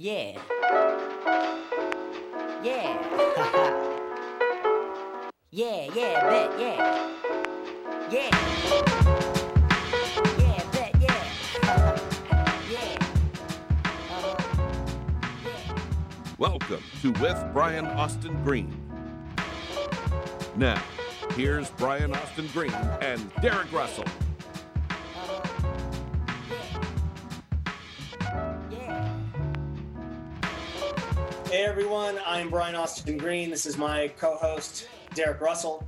Yeah. Yeah. yeah, yeah, bet, yeah. Yeah. Yeah, bet, yeah. yeah. Uh-huh. Yeah. Welcome to With Brian Austin Green. Now, here's Brian Austin Green and Derek Russell. I'm Brian Austin Green. This is my co-host Derek Russell,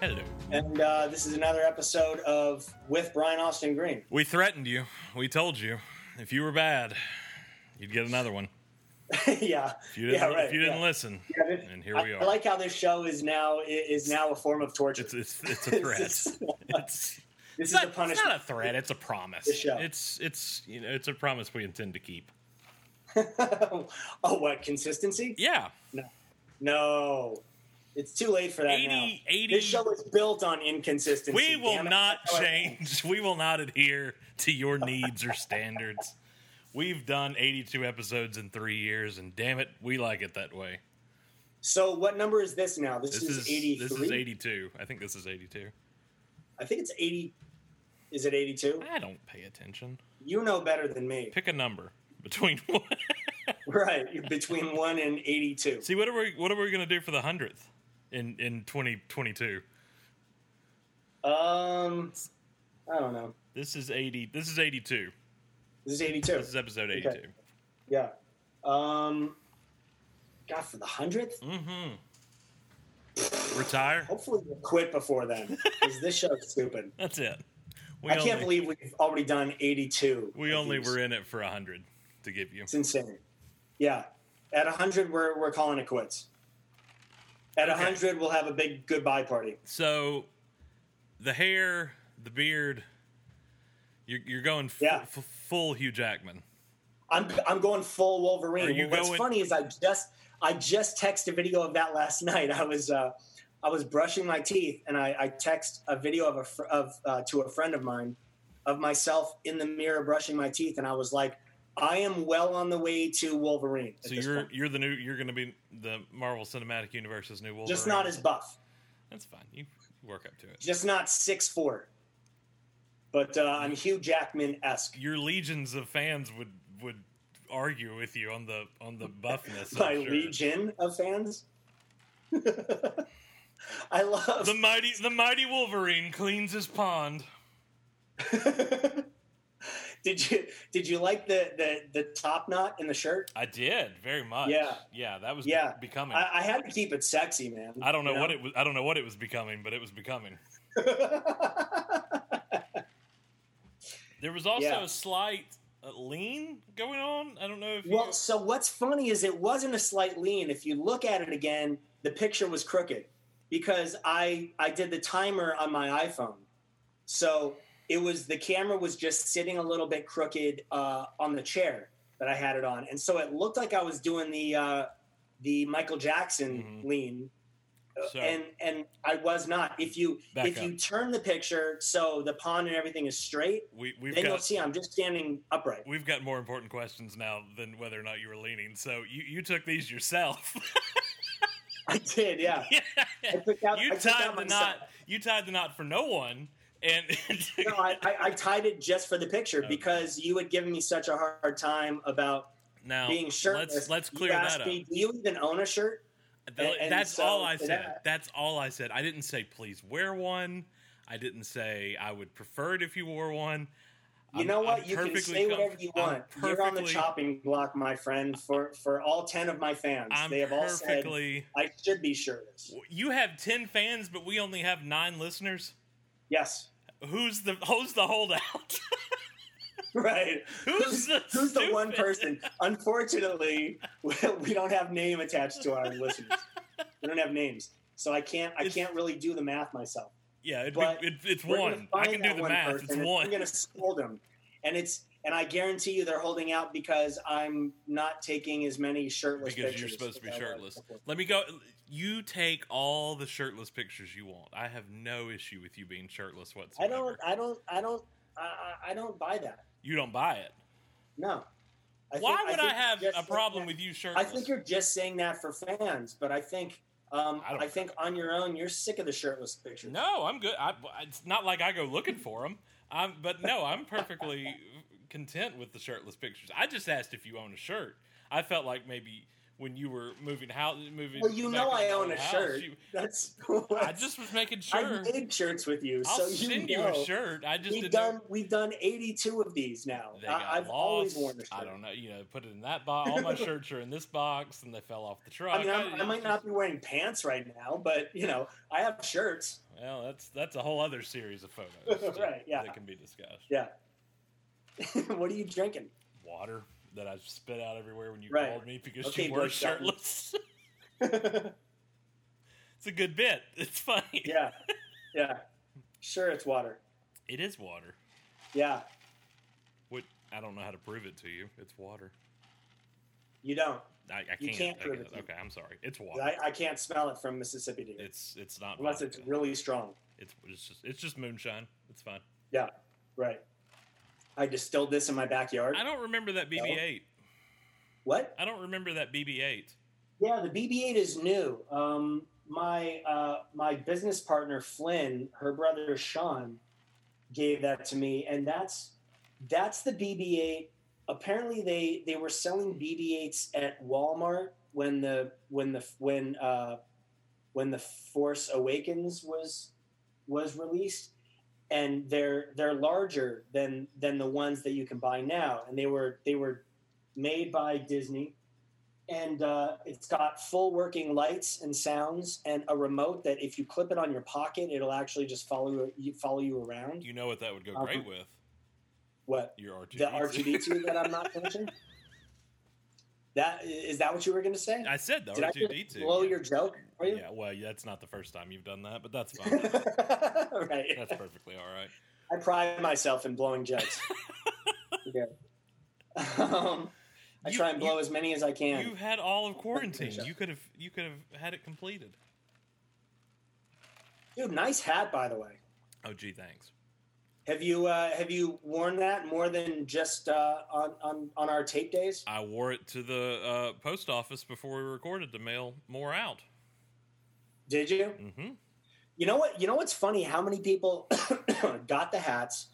Hello. and uh, this is another episode of With Brian Austin Green. We threatened you. We told you. If you were bad, you'd get another one. yeah, If you didn't, yeah, right. if you didn't yeah. listen, Yeah, and here we I like how this show is now is now a form of torture. it's, it's it's a threat. This is- it's, this it's, is not, a it's punishment. not a threat. It's a promise. It's it's you know it's a promise we intend to keep. oh, what consistency? Yeah. No, it's too late for that 80, now. 80 This show is built on inconsistency. We will not change. We will not adhere to your needs or standards. We've done 82 episodes in three years, and damn it, we like it that way. So, what number is this now? This, This is, is eighty-three. this is 82. I think this is 82. I think it's eighty. Is it eighty-two? I don't pay attention. You know better than me. Pick a number between one. Right, between one and eighty-two. See, what are we what are we gonna do for the hundredth in in twenty twenty two? Um, I don't know. This is eighty. This is eighty two. This is eighty-two. This is episode eighty two. Yeah. Um, God, for the hundredth. Mm-hmm. Retire. Hopefully, we'll quit before then, because this show's stupid. That's it. We I only, can't believe we've already done eighty-two. we only these. were in it for a hundred to give you. It's insane. Yeah, at hundred, we're we're calling it quits. At Okay. hundred, we'll have a big goodbye party. So, the hair, the beard. You're, you're going f- Yeah. f- full Hugh Jackman. I'm I'm going full Wolverine. What's going- funny is I just I just texted a video of that last night. I was uh, I was brushing my teeth and I, I text a video of a fr- of uh, to a friend of mine of myself in the mirror brushing my teeth, and I was like, I am well on the way to Wolverine. So you're point. you're the new. You're going to be the Marvel Cinematic Universe's new Wolverine. just not as buff, That's fine. You work up to it. just not six four. But uh, I'm Hugh Jackman esque. your legions of fans would would argue with you on the on the buffness. My sure. legion of fans. I love The mighty the mighty Wolverine cleans his pond. did you did you like the, the the top knot in the shirt? I did very much. Yeah. yeah, that was Yeah. becoming. I, I had to keep it sexy, man. I don't know, what it was. I don't know what it was becoming, but it was becoming. There was also Yeah. a slight uh, lean going on. I don't know if well, you, so what's funny is it wasn't a slight lean. If you look at it again, the picture was crooked because I I did the timer on my iPhone, so it was the camera was just sitting a little bit crooked uh, on the chair that I had it on, and so it looked like I was doing the uh, the Michael Jackson Mhm. lean. So- and and I was not. If you if you turn the picture so the pond and everything is straight, we we've then you'll got see I'm just standing upright. we've got more important questions now than whether or not you were leaning. So you you took these yourself. I did, yeah. I took out, you I tied the knot. You tied the knot for no one, and No, I, I, I tied it just for the picture Okay. because you had given me such a hard time about now being shirtless. let's let's clear that up. Me, Do you even own a shirt? And That's so all I said. that- That's all I said. I didn't say please wear one. I didn't say I would prefer it if you wore one. You I'm- know what? I'm you can say whatever you want. You're on the chopping block, my friend. For for all ten of my fans, I'm they have all said. I should be shirtless. You have ten fans, but we only have nine listeners. Yes, Who's the who's the holdout? right. who's the Who's the one person? Unfortunately, we don't have name attached to our listeners. We don't have names, so I can't. I It's- can't really do the math myself. Yeah, be, it, it's one. I can do the math. It's one. I'm gonna scold them, and it's and I guarantee you they're holding out because I'm not taking as many shirtless pictures. because you're supposed to be I shirtless. Let me go. You take all the shirtless pictures you want. I have no issue with you being shirtless whatsoever. I don't. I don't. I don't. I, I I don't buy that. You don't buy it. No. I Why think- would think I have a problem saying with you shirtless? I think you're just saying that for fans, but I think um, I I, think on your own you're sick of the shirtless pictures. No, I'm good. I, it's not like I go looking for them. I'm, but no, I'm perfectly content with the shirtless pictures. I just asked if you own a shirt. I felt like maybe when you were moving house, moving. Well, you know I own a house, shirt. you- That's I just was making sure. I made shirts with you, I'll so you send you know. a shirt. I just We've done know. we've done 82 of these now. I, I've lost. always worn a shirt. I don't know. You know, put it in that box. All my shirts are in this box, and they fell off the truck. I mean, I'm, I might not be wearing pants right now, but you know, I have shirts. Well, that's that's a whole other series of photos, Right, yeah. that can be discussed. Yeah. what are you drinking? Water that I spit out everywhere when you Right. called me because Okay, you were shirtless. it's a good bit. It's funny. yeah, yeah. Sure, it's water. It is water. Yeah, What I don't know how to prove it to you. It's water. you don't. I, I can't. You can't prove it. Okay, I'm sorry. It's water. I, I can't smell it from Mississippi you, it's it's not unless it's really strong. It's it's just it's just moonshine. It's fine. Yeah, right. I distilled this in my backyard. I don't remember that BB-8. What? I don't remember that BB-8. Yeah, the BB-8 is new. Um, my uh, my business partner Flynn, her brother Sean, gave that to me, and that's that's the BB-8. Apparently, they they were selling BB-8s at Walmart when the when the when uh, when the Force Awakens was was released, and they're they're larger than than the ones that you can buy now, and they were they were made by Disney and uh, it's got full working lights and sounds and a remote that if you clip it on your pocket it'll actually just follow you follow you around You know what that would go Uh-huh. great with? what Your R2. the r2d2 that i'm not finishing that is that what you were going to say I said the did i R2D2. just blow your joke for you Yeah, well, that's not the first time you've done that, but that's fine. right that's perfectly all right. i pride myself in blowing jokes yeah. um, i You- try and blow you- as many as i can You had all of quarantine. You could have you could have had it completed. dude nice hat by the way Oh, gee, thanks. Have you uh, have you worn that more than just uh, on, on on our tape days? I wore it to the uh, post office before we recorded to mail more out. Did you? Mm-hmm. You know what? You know what's funny? How many people got the hats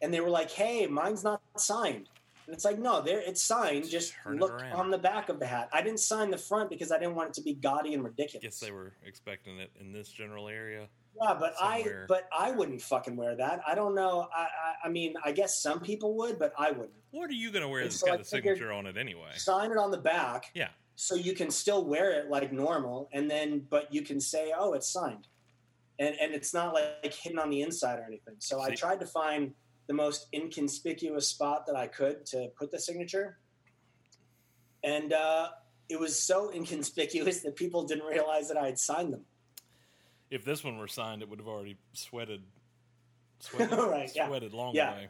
and they were like, "Hey, mine's not signed." And it's like, no, there it's signed. Just Turn look on the back of the hat. I didn't sign the front because I didn't want it to be gaudy and ridiculous. Guess they were expecting it in this general area. Yeah, but somewhere. I but I wouldn't fucking wear that. I don't know. I, I I mean, I guess some people would, but I wouldn't. What are you going to wear that's so got a signature on it anyway? Sign it on the back. Yeah. so you can still wear it like normal and then but you can say oh it's signed and and it's not like hidden on the inside or anything so i tried to find the most inconspicuous spot that i could to put the signature and uh, it was so inconspicuous that people didn't realize that i had signed them If this one were signed, it would have already sweated, sweated, Right, yeah. long Yeah. way.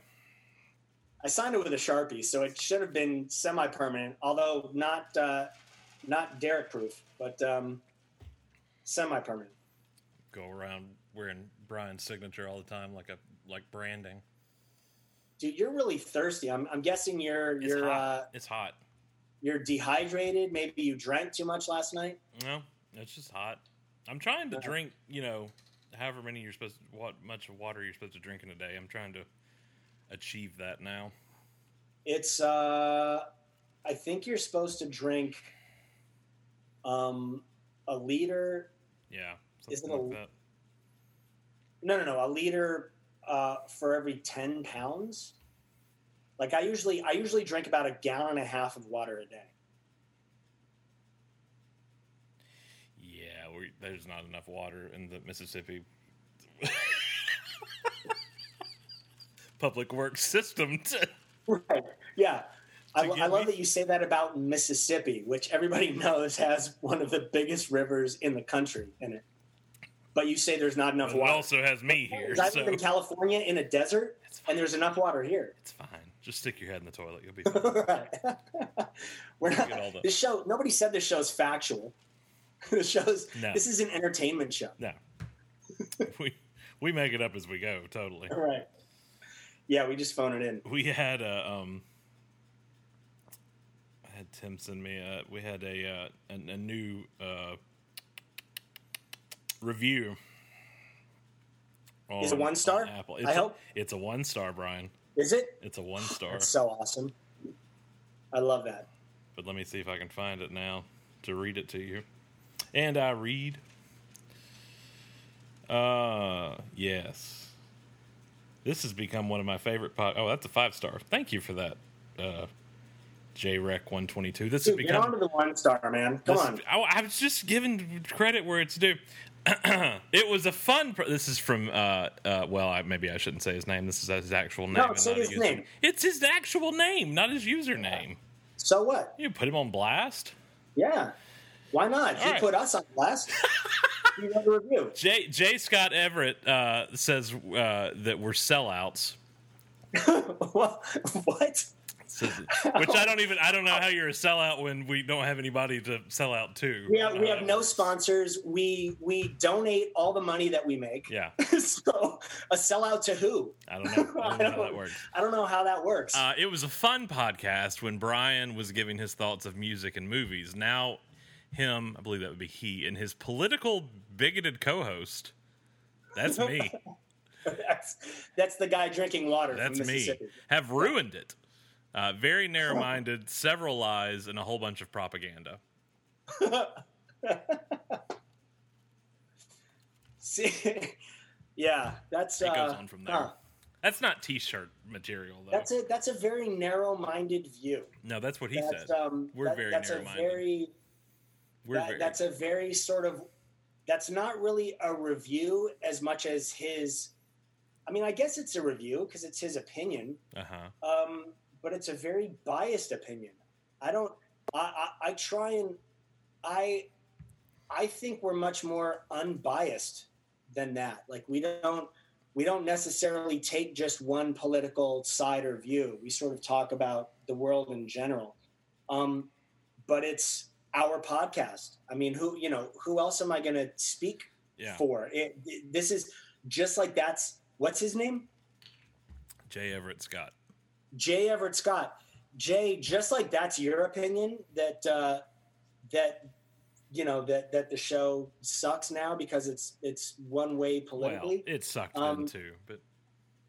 i signed it with a sharpie so it should have been semi-permanent although not uh, not derek proof but um, semi-permanent Go around wearing Brian's signature all the time, like a like branding. dude you're really thirsty i'm, I'm guessing you're It's you're hot. uh, it's hot. you're dehydrated. Maybe you drank too much last night. No, it's just hot. I'm trying to drink, you know, however many you're supposed to, what much water you're supposed to drink in a day. I'm trying to achieve that now. It's. uh I think you're supposed to drink um a liter. Yeah, Is it like a- that. No, no, no. A liter uh, for every ten pounds. Like I usually, I usually drink about a gallon and a half of water a day. Yeah, we, there's not enough water in the Mississippi public works system to. Right. Yeah. I, I love that you say that about Mississippi, which everybody knows has one of the biggest rivers in the country in it. But you say there's not enough It water. also has me here, I so live in California in a desert, and there's enough water here. It's fine. Just stick your head in the toilet. You'll be fine. right. We're not. The- This show. Nobody said this show's factual. the show's. No. This is an entertainment show. no, we we make it up as we go. Totally. Right. Yeah, we just phone it in. We had a um Tim send me a. We had a uh, a, a new uh, review. Is it one star? on Apple. I It's a- hope. it's a one star, Brian. Is it? It's a one star. That's so awesome. I love that. But let me see if I can find it now to read it to you. And I read. Uh, yes. This has become one of my favorite pod. Oh, that's a five star. Thank you for that, uh, JREC one twenty two. This has Dude, get become. on to the one star, man. Come this- on. I, I was just giving credit where it's due. it was a fun. Pro- this is from. Uh, uh, well, I, maybe I shouldn't say his name. This is his actual name. No, say his user- name. It's his actual name, not his username. So what? You put him on blast. Yeah. Why not? He All right. put us on blast. he wrote a review. J. J. Scott Everett uh, says uh, that we're sellouts. what? which I don't even. I don't know how you're a sellout when we don't have anybody to sell out to. We have, we Uh, have no sponsors. We we donate all the money that we make. Yeah, so a sellout to who? I don't know. I don't know how that works. I don't know how that works. Uh, it was a fun podcast when Brian was giving his thoughts of music and movies. Now, him, I believe that would be he, and his political bigoted co-host. That's me. that's that's the guy drinking water That's me. Have ruined it. Uh, very narrow-minded, several lies, and a whole bunch of propaganda. See, yeah, that's It goes uh, on from there. huh. That's not T-shirt material, though. That's a that's a very narrow-minded view. no, that's what he that's, said. Um, We're that- very that's a narrow-minded. very We're that- very. that's a very sort of that's not really a review as much as his i mean i guess it's a review because it's his opinion uh huh. um, but it's a very biased opinion i don't I, I i try and i i think we're much more unbiased than that like we don't we don't necessarily take just one political side or view we sort of talk about the world in general um, but it's our podcast. I mean who you know who else am i going to speak Yeah. for? It, it- this is just like that's what's his name? Jay Everett Scott. jay everett scott. Jay just like that's your opinion that uh that you know that that the show sucks now because it's it's one way Well, politically. it sucked Um, then too, but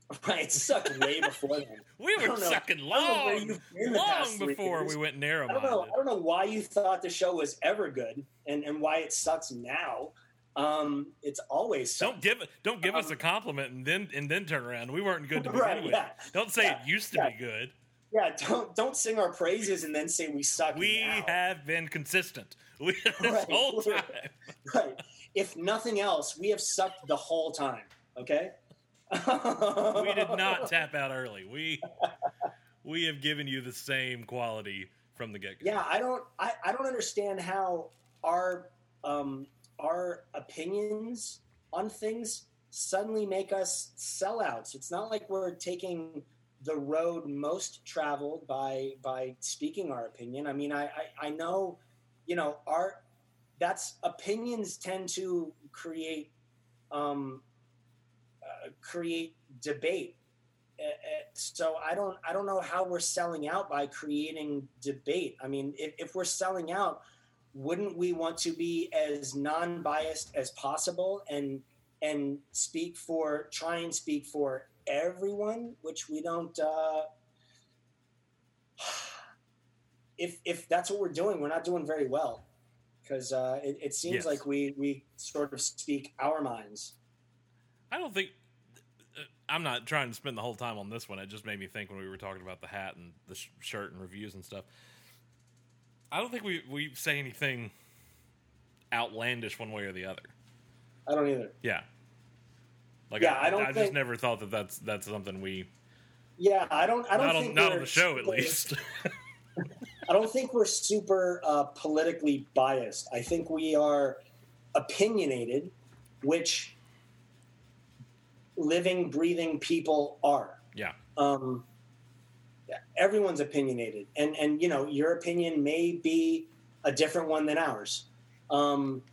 right it sucked way before then we were sucking I don't know where long, you've been the past long before we went I narrow-minded. don't know. I don't know why you thought the show was ever good and, and why it sucks now. Um, it's always Don't give don't give us Um, a compliment and then and then turn around. We weren't good to begin Right, with. yeah. Don't say Yeah, it used to yeah. be good. Yeah, don't don't sing our praises and then say we suck. We now. have been consistent. We, this Right. whole time. right. If nothing else, we have sucked the whole time. Okay. We did not tap out early. We we have given you the same quality from the get go. Yeah, I don't. I, I don't understand how our um, our opinions on things suddenly make us sellouts. It's not like we're taking the road most traveled by by speaking our opinion. I mean, I I, I know, you know, our that's opinions tend to create um, create debate uh, uh, so I don't I don't know how we're selling out by creating debate. I mean, if, if we're selling out, wouldn't we want to be as non-biased as possible and and speak for try and speak for everyone, which we don't. Uh, if if that's what we're doing, we're not doing very well because uh, it, it seems Yes. like we we sort of speak our minds. I don't think I'm not trying to spend the whole time on this one. It just made me think when we were talking about the hat and the sh- shirt and reviews and stuff. I don't think we we say anything outlandish one way or the other. I don't either. Yeah. Like Yeah, I, I don't I just never thought that that's that's something we Yeah, I don't. I don't not on think not on the show at least. I don't think we're super uh, politically biased. I think we are opinionated, which living, breathing people are. yeah. Um, everyone's opinionated, and and you know your opinion may be a different one than ours. Um,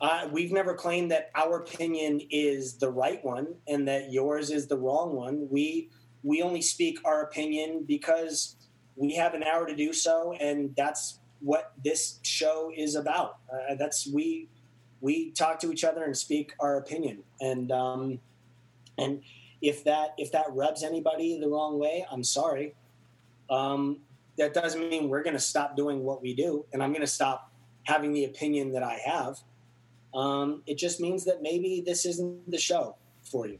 I, we've never claimed that our opinion is the right one and that yours is the wrong one. We we only speak our opinion because we have an hour to do so, and that's what this show is about. Uh, that's we we talk to each other and speak our opinion, and um, and if that if that rubs anybody the wrong way, I'm sorry. Um, that doesn't mean we're going to stop doing what we do, and I'm going to stop having the opinion that I have. Um, it just means that maybe this isn't the show for you.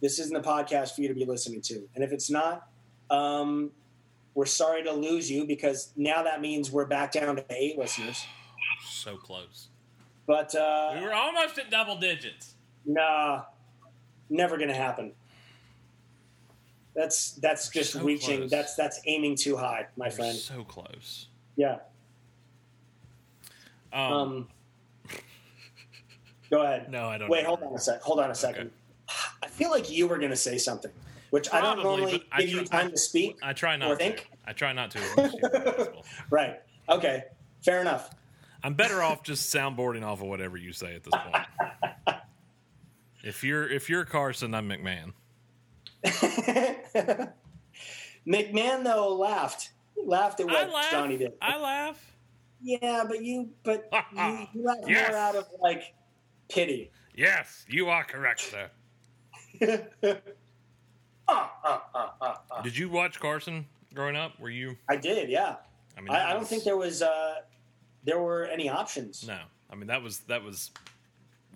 This isn't the podcast for you to be listening to. And if it's not, um, we're sorry to lose you because now that means we're back down to eight listeners. So close. But uh, We were almost at double digits. nah, never going to happen. That's that's We're just so reaching. close. That's that's aiming too high, my We're friend. so close. Yeah. Um, Um, go ahead. no, I don't. Wait, know. hold on a sec. Hold on a second. I feel like you were going to say something, which I don't normally give you try- time to speak. I try not Or to. think? I try not to as much as possible. Right. Okay. Fair enough. I'm better off just soundboarding off of whatever you say at this point. if you're if you're Carson, I'm McMahon. McMahon though laughed. Laughed at what laugh. Johnny did. I laugh. yeah, but you but you, you laughed Yes. more out of like pity. Yes, you are correct, sir. Ah, ah, ah. Did you watch Carson growing up? Were you? I did, yeah. I mean, I, I don't think there was uh there were any options. No, I mean that was that was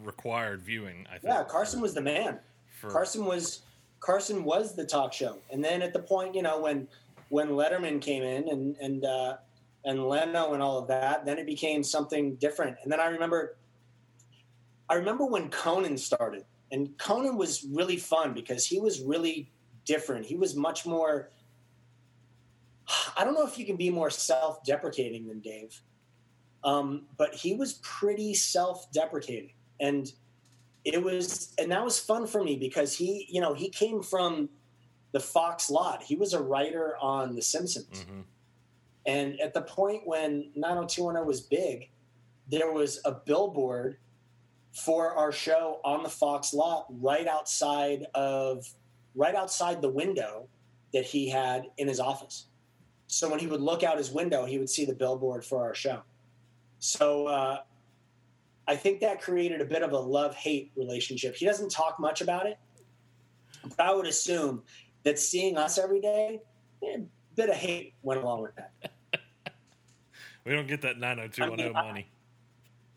required viewing. I think. Yeah, Carson was the man. For, Carson was Carson was the talk show, and then at the point, you know, when when Letterman came in and and uh, and Leno and all of that, then it became something different. And then I remember, I remember when Conan started, and Conan was really fun because he was really different. He was much more. I don't know if you can be more self-deprecating than Dave, um, but he was pretty self-deprecating, and it was and that was fun for me because he you know he came from the fox lot. He was a writer on the simpsons. Mhm. and at the point when 90210 was big there was a billboard for our show on the fox lot right outside of right outside the window that he had in his office. So when he would look out his window he would see the billboard for our show. So uh, I think that created a bit of a love hate relationship. He doesn't talk much about it, but I would assume that seeing us every day, eh, a bit of hate went along with that. We don't get that 90210 I mean, money.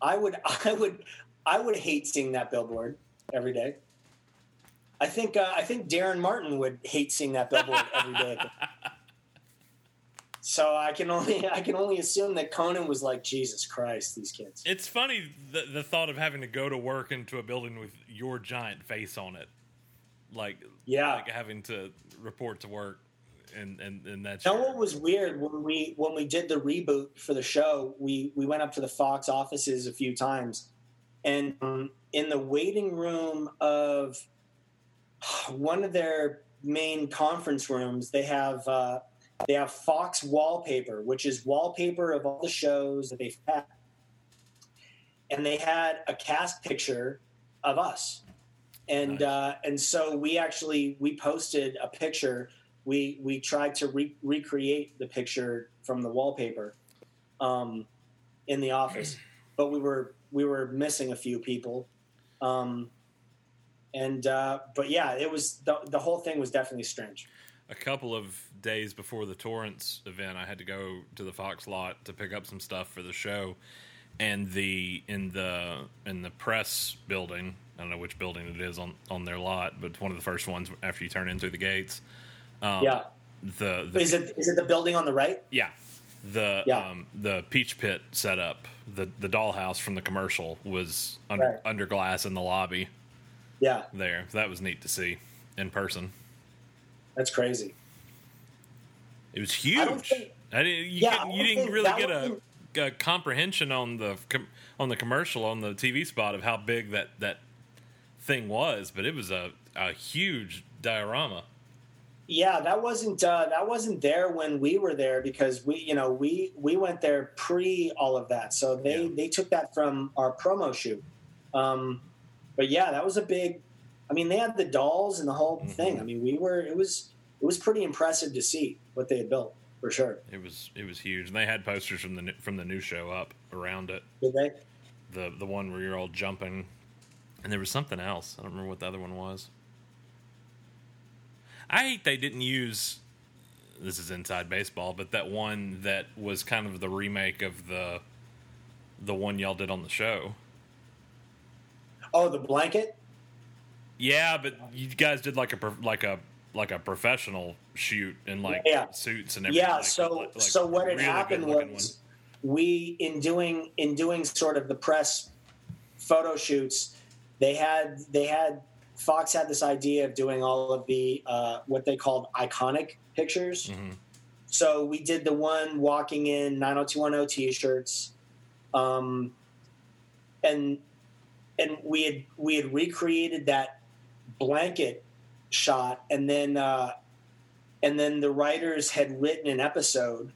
I would, I would, I would hate seeing that billboard every day. I think, uh, I think Darren Martin would hate seeing that billboard every day. So I can only, I can only assume that Conan was like, Jesus Christ, these kids. It's funny the the thought of having to go to work into a building with your giant face on it, like Yeah. like having to report to work, and and and that's You know what was weird when we when we did the reboot for the show? We we went up to the Fox offices a few times, and um, in the waiting room of one of their main conference rooms, they have uh, they have Fox wallpaper, which is wallpaper of all the shows that they've had, and they had a cast picture of us, and Nice. uh, and so we actually we posted a picture. We we tried to re- recreate the picture from the wallpaper um, in the office, but we were we were missing a few people, um, and uh, but yeah, it was the the whole thing was definitely strange. A couple of days before the Torrance event, I had to go to the Fox lot to pick up some stuff for the show, and the in the in the press building. I don't know which building it is on on their lot, but it's one of the first ones after you turn in through the gates. Um, yeah, the, the is it is it the building on the right? yeah the Yeah. um, the peach pit setup the the dollhouse from the commercial was under Right. under glass in the lobby Yeah, there. That was neat to see in person. That's crazy. It was huge. think- I didn't, you, Yeah, you didn't really get a, a comprehension on the com- on the commercial on the TV spot of how big that that thing was, but it was a a huge diorama. Yeah, that wasn't uh, that wasn't there when we were there because we you know we we went there pre all of that, so they Yeah. they took that from our promo shoot. Um, but yeah, that was a big. I mean, they had the dolls and the whole Mhm. thing. I mean, we were it was it was pretty impressive to see what they had built. for sure. It was it was huge, and they had posters from the new- from the new show up around it. Did they? The the one where you're all jumping, and there was something else. I don't remember what the other one was. I hate they didn't use. This is inside baseball, but that one that was kind of the remake of the the one y'all did on the show. Oh, the blanket. Yeah, but you guys did like a like a like a professional shoot in like Yeah. suits and everything. Yeah. like- So like- so what had happened was we in doing in doing sort of the press photo shoots, they had they had Fox had this idea of doing all of the uh, what they called iconic pictures. Mhm. So we did the one walking in 90210 t-shirts, um, and and we had we had recreated that blanket shot, and then uh, and then the writers had written an episode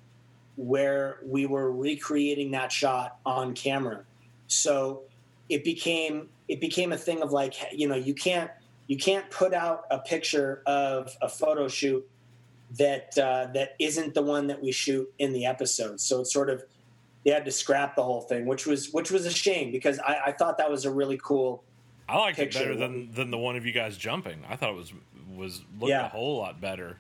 where we were recreating that shot on camera. So it became it became a thing of like you know you can't you can't put out a picture of a photo shoot that uh, that isn't the one that we shoot in the episode. So it's sort of they had to scrap the whole thing, which was which was a shame because I, I thought that was a really cool. I liked it better than than the one of you guys jumping. I thought it was was looked Yeah. a whole lot better.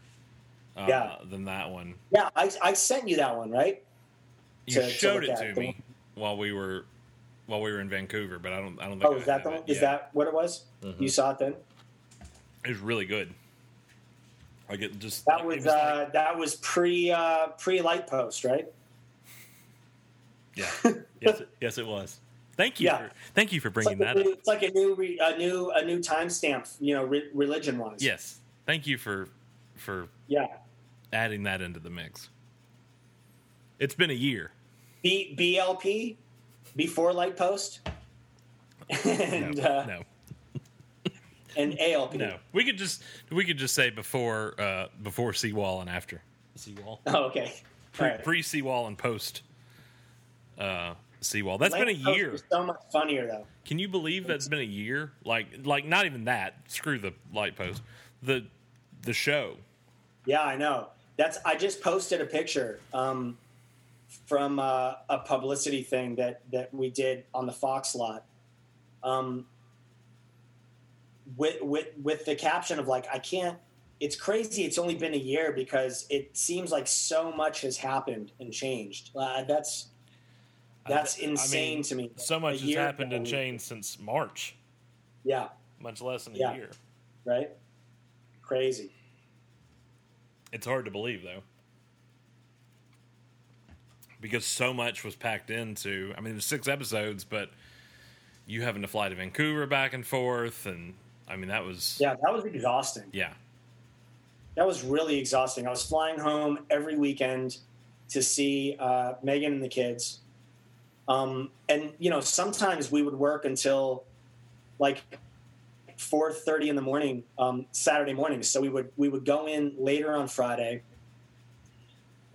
Uh, Yeah. than that one. Yeah, I, I sent you that one, right? You To- to showed look it to me while we were while we were in Vancouver, but I don't I don't think. Oh, I is that the one? Is that what it was? Mhm. You saw it then? It was really good. Like it just That was, like- uh, that was pre uh, pre light post, right? yeah yes it, yes it was. Thank you Yeah. for thank you for bringing like, that new, up. it's like a new re, a new a new timestamp, you know, re- religion wise. Yes, thank you for for Yeah. adding that into the mix. It's been a year. B, BLP before light post. and No, uh, no, and ALP. no. We could just we could just say before uh, before seawall and after seawall. Oh, okay. Pre, All right. pre seawall and post uh, seawall. That's Light been a year. so much funnier though. Can you believe that's been a year? Like like not even that. Screw the light post. The the show. Yeah, I know. That's I just posted a picture um, from uh, a publicity thing that that we did on the Fox lot. Um, with with with the caption of like I can't. It's crazy. It's only been a year because it seems like so much has happened and changed. Uh, that's that's I mean, insane to me. So much A has happened and changed since March, Yeah, much less than a year. right. Crazy. It's hard to believe though. Because so much was packed into I mean it was six episodes, but you having to fly to Vancouver back and forth and I mean that was Yeah, that was exhausting. yeah. that was really exhausting. I was flying home every weekend to see uh, Megan and the kids, um, and you know sometimes we would work until like four thirty in the morning um, Saturday mornings. So we would we would go in later on Friday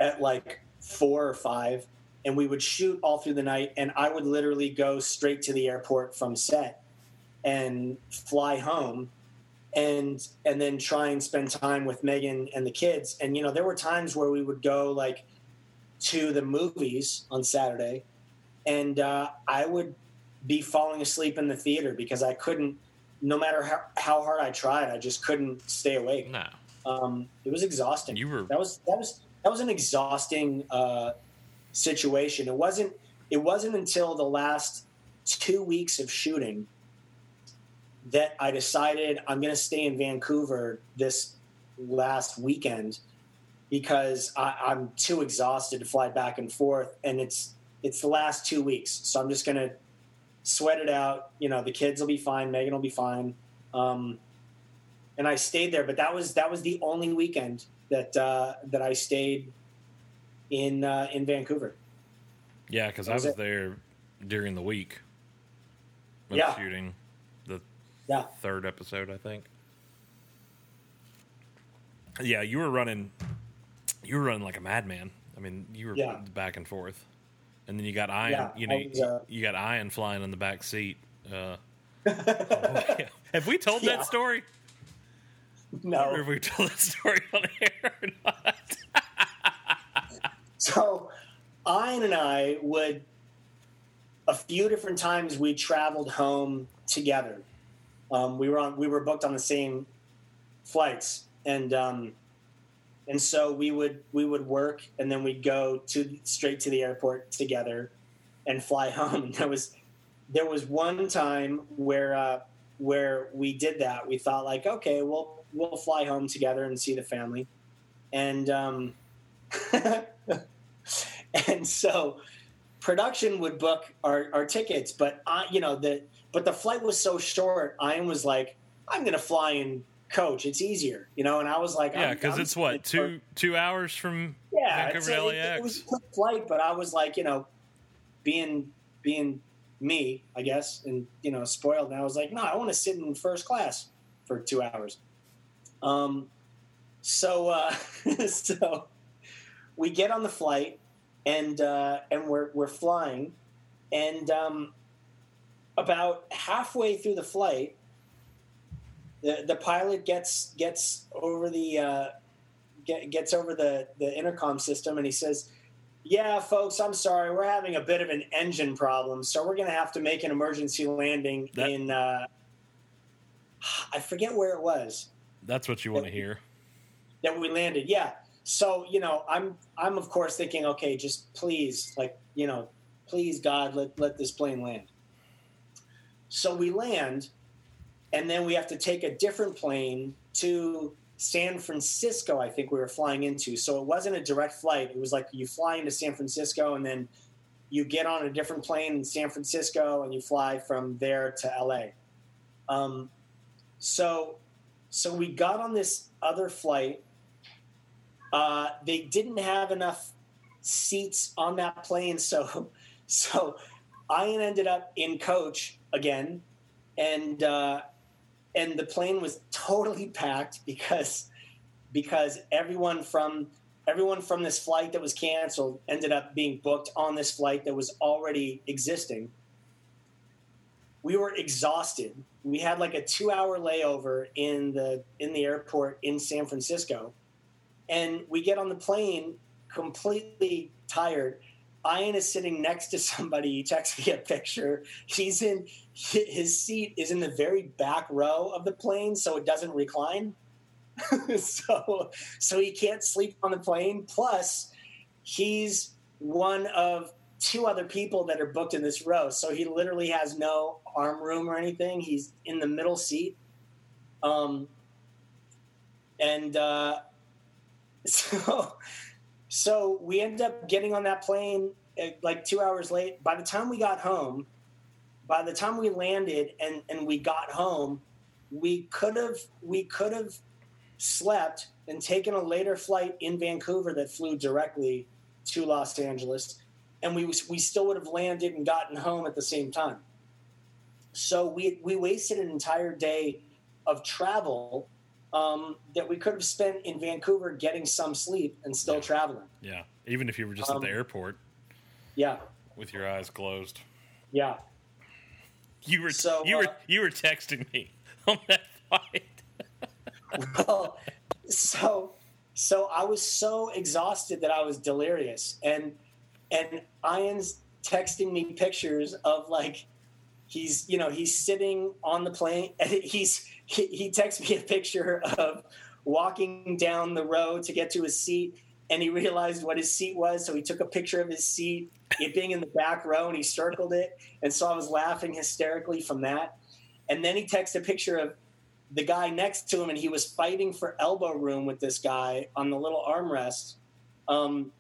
at like four or five, and we would shoot all through the night. And I would literally go straight to the airport from set and fly home and and then try and spend time with Megan and the kids. And you know, there were times where we would go like to the movies on Saturday, and uh, I would be falling asleep in the theater because I couldn't. No matter how, how hard I tried, I just couldn't stay awake. No. Um, it was exhausting. You were that was that was that was an exhausting uh, situation. It wasn't. It wasn't until the last two weeks of shooting that I decided I'm going to stay in Vancouver this last weekend because I, I'm too exhausted to fly back and forth, and it's it's the last two weeks, so I'm just going to sweat it out. You know, the kids will be fine, Megan will be fine, um, and I stayed there. But that was that was the only weekend that uh, that I stayed in uh, in Vancouver. Yeah, because I Was it- there during the week of Yeah. shooting the Yeah. third episode, I think. Yeah, you were running. You were running like a madman. I mean, you were Yeah. back and forth, and then you got Ian. Yeah, you know, was, uh, you got Ian flying in the back seat. Uh, yeah. Have we told Yeah. that story? Or No, have we told that story on air or not? So, Ian and I would a few different times we traveled home together. Um, we were on we were booked on the same flights, and um, and so we would we would work, and then we'd go to straight to the airport together, and fly home. And there was there was one time where uh, where we did that. We thought like, okay, we'll we'll fly home together and see the family, and um, and so production would book our, our tickets, but I, you know, the but the flight was so short. Ian was like, "I'm to fly in coach. It's easier," you know, and I was like, Yeah, because it's what two two hours from yeah, Vancouver to a- it, it was a quick flight, but I was like, you know, being being me, I guess, and you know, spoiled. And I was like, no, I want to sit in first class for two hours. Um, so uh, so we get on the flight and uh, and we're we're flying, and um, about halfway through the flight, the the pilot gets gets over the uh, get, gets over the the intercom system and he says. Yeah, folks, I'm sorry. We're having a bit of an engine problem, so we're going to have to make an emergency landing That- in. Uh, I forget where it was That's what you want to hear. that we landed. Yeah. So you know, I'm I'm of course thinking, okay, just please, like you know, please God, let let this plane land. So we land, and then we have to take a different plane to San Francisco. I think we were flying into. So it wasn't a direct flight. It was like you fly into San Francisco, and then you get on a different plane in San Francisco, and you fly from there to LA. Um, so so we got on this other flight. Uh, they didn't have enough seats on that plane, so so I ended up in coach again, and uh, and the plane was totally packed because because everyone from everyone from this flight that was canceled ended up being booked on this flight that was already existing. We were exhausted. We had like a two-hour layover in the in the airport in San Francisco, and we get on the plane completely tired. Ian is sitting next to somebody. He texts me a picture. He's in his seat is in the very back row of the plane, so it doesn't recline. so so he can't sleep on the plane. Plus, he's one of two other people that are booked in this row. So he literally has no arm room or anything. He's in the middle seat. Um, and uh, so so we ended up getting on that plane uh, like two hours late. By the time we got home, by the time we landed and, and we got home, we could have we could have slept and taken a later flight in Vancouver that flew directly to Los Angeles, and we we still would have landed and gotten home at the same time. So we we wasted an entire day of travel um, that we could have spent in Vancouver getting some sleep and still traveling. Yeah, even if you were just Um, at the airport Yeah, with your eyes closed. yeah. You were So, you were uh, you were texting me on that flight. well, so so I was so exhausted that I was delirious, and and Ian's texting me pictures of like he's you know he's sitting on the plane and he's he, he texts me a picture of walking down the road to get to his seat and he realized what his seat was so he took a picture of his seat it being in the back row and he circled it and so i was laughing hysterically from that. And then he texted a picture of the guy next to him and he was fighting for elbow room with this guy on the little armrest. Um,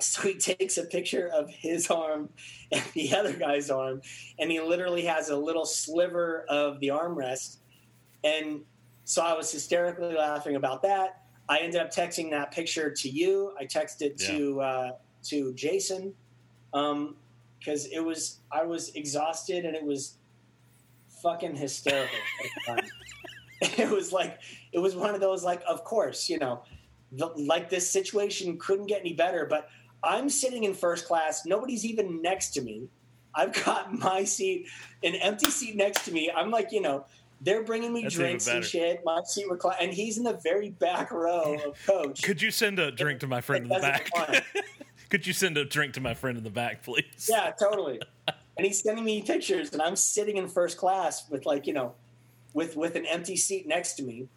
so he takes a picture of his arm and the other guy's arm and he literally has a little sliver of the armrest and so i was hysterically laughing about that. I ended up texting that picture to you. I texted to uh, to jason because it was i was exhausted and it was fucking hysterical at the time. it was like it was one of those like of course you know the, like this situation couldn't get any better but i'm sitting in first class. Nobody's even next to me. I've got my seat an empty seat next to me. I'm like you know they're bringing me That's drinks and shit my seat recline and he's in the very back row of coach Could you send a drink to my friend in the back? Could you send a drink to my friend in the back, please? Yeah, totally. and he's sending me pictures, and I'm sitting in first class with like you know, with with an empty seat next to me,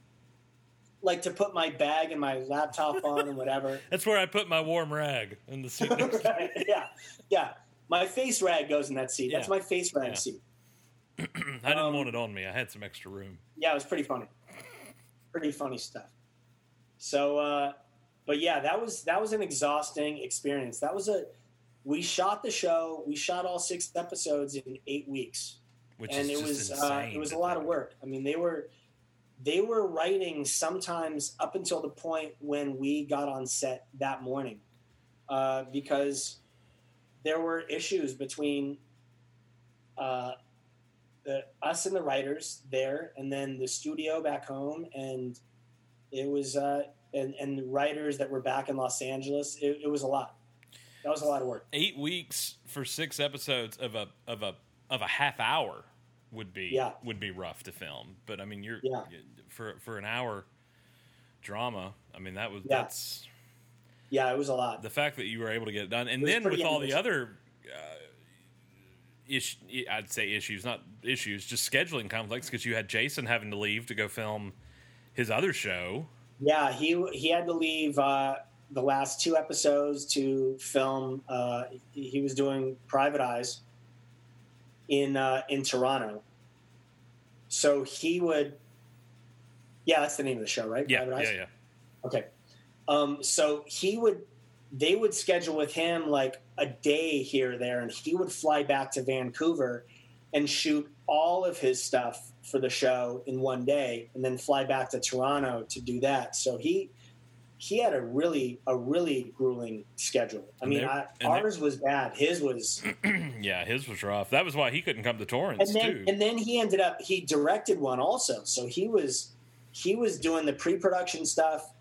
like to put my bag and my laptop on and whatever. That's where I put my warm rag in the seat. next to me. yeah, yeah. My face rag goes in that seat. That's my face rag Yeah. seat. I didn't Um, want it on me. I had some extra room. Yeah, it was pretty funny. Pretty funny stuff. So, uh, but yeah, that was that was an exhausting experience. That was a we shot the show. We shot all six episodes in eight weeks. Which and is it was uh, it was a lot of work. I mean, they were they were writing sometimes up until the point when we got on set that morning, uh, because there were issues between uh, the us and the writers there, and then the studio back home, and it was uh, and and the writers that were back in Los Angeles. It, it was a lot. That was a lot of work. Eight weeks for six episodes of a of a of a half hour would be Yeah. would be rough to film. But I mean, you're Yeah. for for an hour drama. I mean, that was Yeah. that's Yeah, it was a lot. the fact that you were able to get it done, and It then with all the other. Uh, ish, I'd say issues, not issues, just scheduling conflicts because you had Jason having to leave to go film his other show. Yeah, he he had to leave uh, the last two episodes to film. Uh, he he was doing Private Eyes in uh, in Toronto, so he would. Yeah, that's the name of the show, right? Yeah, Private Eyes? yeah, yeah. Okay. Um, so he would, they would schedule with him like a day here or there, and he would fly back to Vancouver and shoot all of his stuff for the show in one day, and then fly back to Toronto to do that. So he he had a really a really grueling schedule. I mean, I, ours was bad. His was, Yeah, his was rough. That was why he couldn't come to Torrance and then too. and then he ended up he directed one also. So he was he was doing the pre-production stuff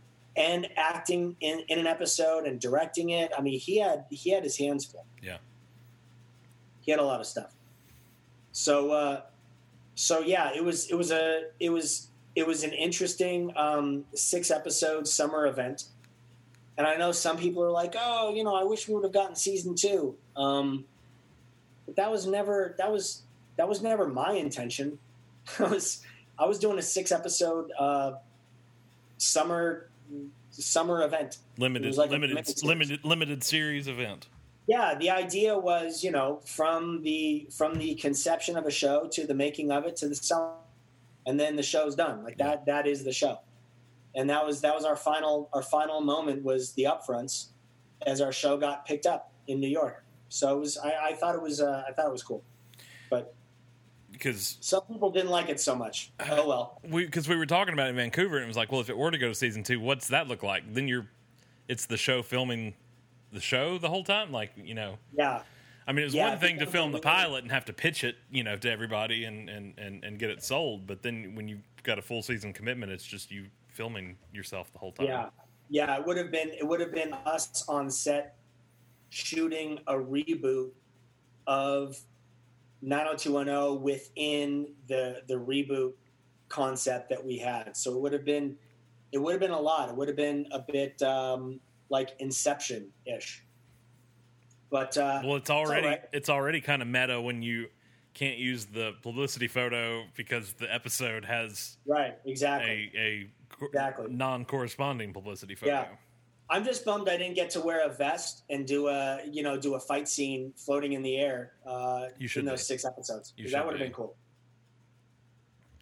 and acting in, in an episode and directing it. I mean, he had he had his hands full. Yeah. He had a lot of stuff. So uh, so yeah, it was it was a it was it was an interesting um, six episode summer event. And I know some people are like, "Oh, you know, I wish we would have gotten season two. Um, but that was never that was that was never my intention. I was I was doing a six episode uh, summer summer event. Limited, like limited, mixed limited, limited series event. Yeah, the idea was, you know, from the from the conception of a show to the making of it to the song, and then the show's done. Like that. That is the show, and that was that was our final our final moment was the upfronts, as our show got picked up in New York. So it was I, I thought it was uh, I thought it was cool, but Because some people didn't like it so much. Oh well. because we were talking about it in Vancouver, and it was like, well, if it were to go to season two, what's that look like? Then you're, it's the show filming the show the whole time. Like you know, Yeah, I mean, it was Yeah, one thing to film the pilot and have to pitch it, you know, to everybody and and and and get it sold. But then when you've got a full season commitment, it's just you filming yourself the whole time. Yeah, yeah. It would have been it would have been us on set shooting a reboot of 90210 within the the reboot concept that we had. So it would have been it would have been a lot. It would have been a bit um, like Inception ish. But uh, Well, it's already all right. it's already kind of meta when you can't use the publicity photo because the episode has right, exactly. a a Exactly. non-corresponding publicity photo. Yeah. I'm just bummed I didn't get to wear a vest and do a you know do a fight scene floating in the air uh, You should in those be. six episodes. That would have be. been cool.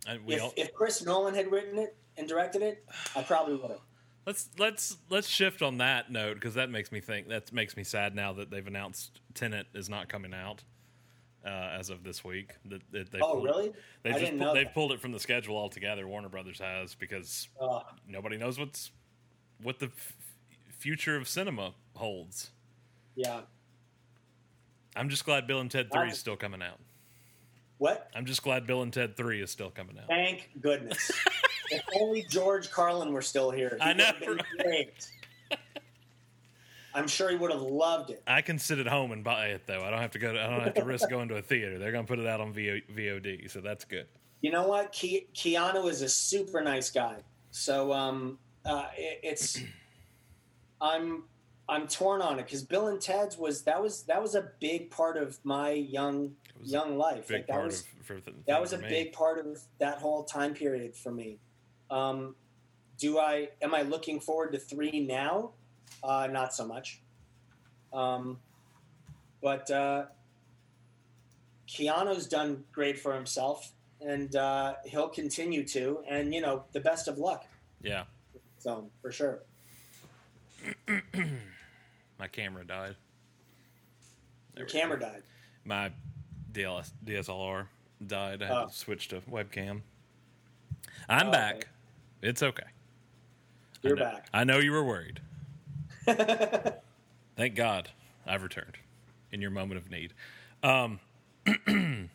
And we If, all, if Chris Nolan had written it and directed it, I probably would have. let's let's let's shift on that note because that makes me think that makes me sad now that they've announced Tenet is not coming out uh, as of this week. That, that they Oh, pulled, really? They I just pulled, they've pulled it from the schedule altogether. Warner Brothers has because Uh, nobody knows what's what the future of cinema holds. yeah. I'm just glad Bill and Ted Three That's- is still coming out. What? I'm just glad Bill and Ted Three is still coming out. Thank goodness. if only George Carlin were still here. He I know. Right? great. I'm sure he would have loved it. I can sit at home and buy it though. I don't have to go. To, I don't have to risk going to a theater. They're going to put it out on VO, VOD, so that's good. You know what? Ke- Keanu is a super nice guy. So um, uh, it, it's I'm I'm torn on it because Bill and Ted's was that was that was a big part of my young young life. Like, that was of the, that was a me. big part of that whole time period for me. Um, do I am I looking forward to three now? Uh, not so much. Um, but uh, Keanu's done great for himself, and uh, he'll continue to. And you know, the best of luck. Yeah, So for sure. My camera died. Your There camera died. My DLS, DSLR died. I had Oh. to switch to webcam. I'm Oh, back. okay. It's okay. You're I know, back. I know you were worried. Thank God I've returned in your moment of need. Um,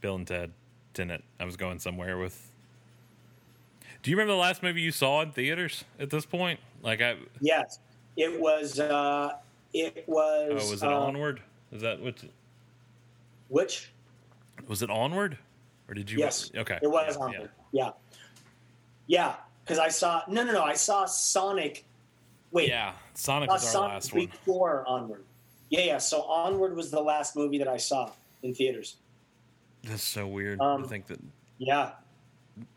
Bill and Ted, Tenet. I was going somewhere with. Do you remember the last movie you saw in theaters at this point? Like I Yes, it was. Uh, it was. oh, was it uh, Onward? Is that what? Which? Was it Onward? Or did you? Yes. Okay. It was yeah, Onward. Yeah. Yeah, because I saw. No, no, no. I saw Sonic. Wait. Yeah. Sonic was our Sonic last one. before Onward. Yeah, yeah. So Onward was the last movie that I saw in theaters. That's so weird Um, to think that Yeah.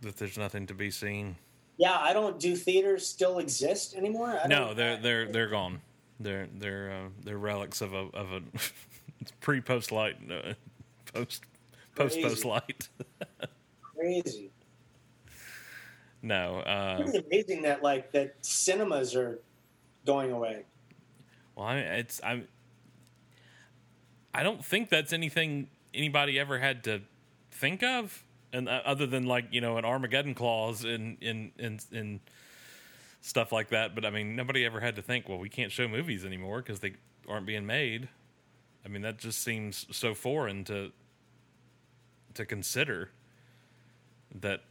That there's nothing to be seen. Yeah, I don't. Do theaters still exist anymore? I No, they're they're they're gone. They're they're uh, they're relics of a of a pre post light uh, post post post light. crazy. no, uh, It's amazing that like that cinemas are going away. well, I, mean, it's I'm. I don't think that's anything anybody ever had to think of, and uh, other than like you know an Armageddon clause in in in in stuff like that. But I mean, nobody ever had to think, well, we can't show movies anymore because they aren't being made. I mean, that just seems so foreign to to consider that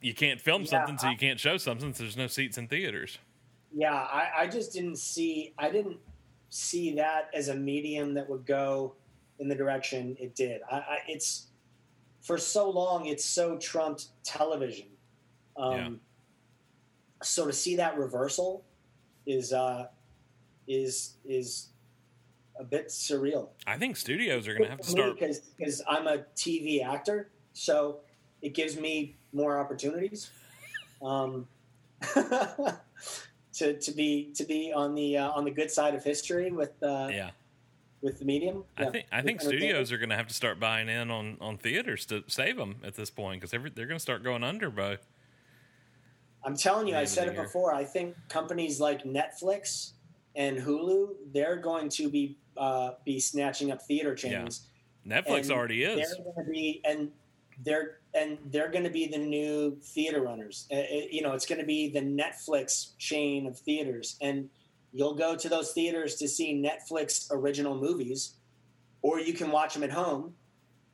you can't film Yeah, something, so you can't show something. So there's no seats in theaters. Yeah, I, I just didn't see. I didn't see that as a medium that would go in the direction it did. I, I it's for so long. It's so trumped television. Um, Yeah. So to see that reversal is uh, is is a bit surreal. I think studios are going to have to start. because I'm a TV actor, so it gives me more opportunities. Um, to, to be to be on the uh, on the good side of history with uh, Yeah, with the medium. I Yeah. think I think With studios are going to have to start buying in on on theaters to save them at this point because they're going to start going under, bro. I'm telling you, I said it year. before. I think companies like Netflix and Hulu, they're going to be uh, be snatching up theater chains. Netflix And already is. They're going to be and they're and they're going to be the new theater runners. Uh, it- you know, it's going to be the Netflix chain of theaters, and you'll go to those theaters to see Netflix original movies, or you can watch them at home,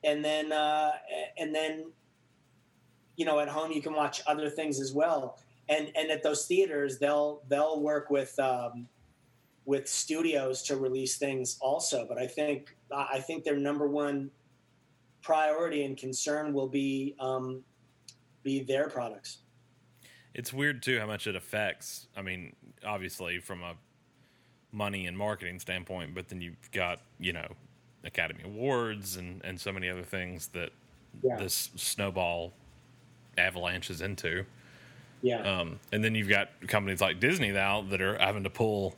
and then uh, and then you know at home you can watch other things as well. And and at those theaters they'll they'll work with. Um, with studios to release things also, but I think I think their number one priority and concern will be um, be their products. It's weird too how much it affects. I mean, obviously from a money and marketing standpoint, but then you've got you know Academy Awards and and so many other things that Yeah. this snowball avalanches into. Yeah, Um, and then you've got companies like Disney now that are having to pull